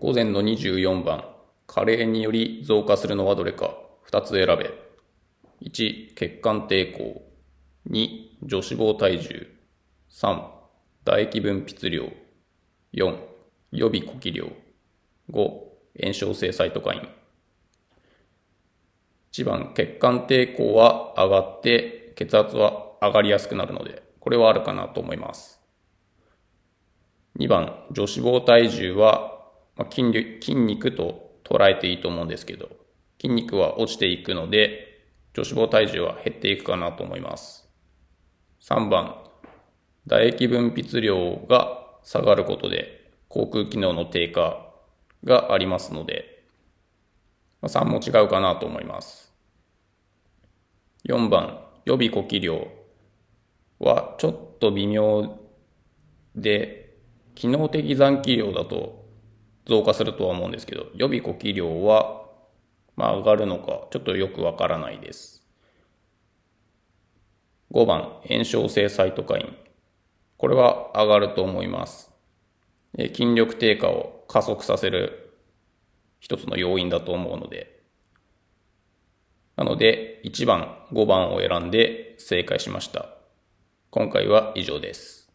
午前の24番、加齢により増加するのはどれか、2つ選べ。1、血管抵抗。2、女子肪体重。3、唾液分泌量。4、予備呼気量。5、炎症性サイトカイン。1番、血管抵抗は上がって血圧は上がりやすくなるので、これはあるかなと思います。2番、女子肪体重は、まあ、筋筋肉と捉えていいと思うんですけど、筋肉は落ちていくので、女子肪体重は減っていくかなと思います。3番、唾液分泌量が下がることで、口腔機能の低下がありますので、ま3も違うかなと思います。4番、予備呼気量はちょっと微妙で、機能的残気量だと増加するとは思うんですけど、予備呼気量は、まあ、上がるのか、ちょっとよくわからないです。5番、炎症性サイトカイン。これは上がると思います。筋力低下を加速させる一つの要因だと思うので、なので1番、5番を選んで正解しました。今回は以上です。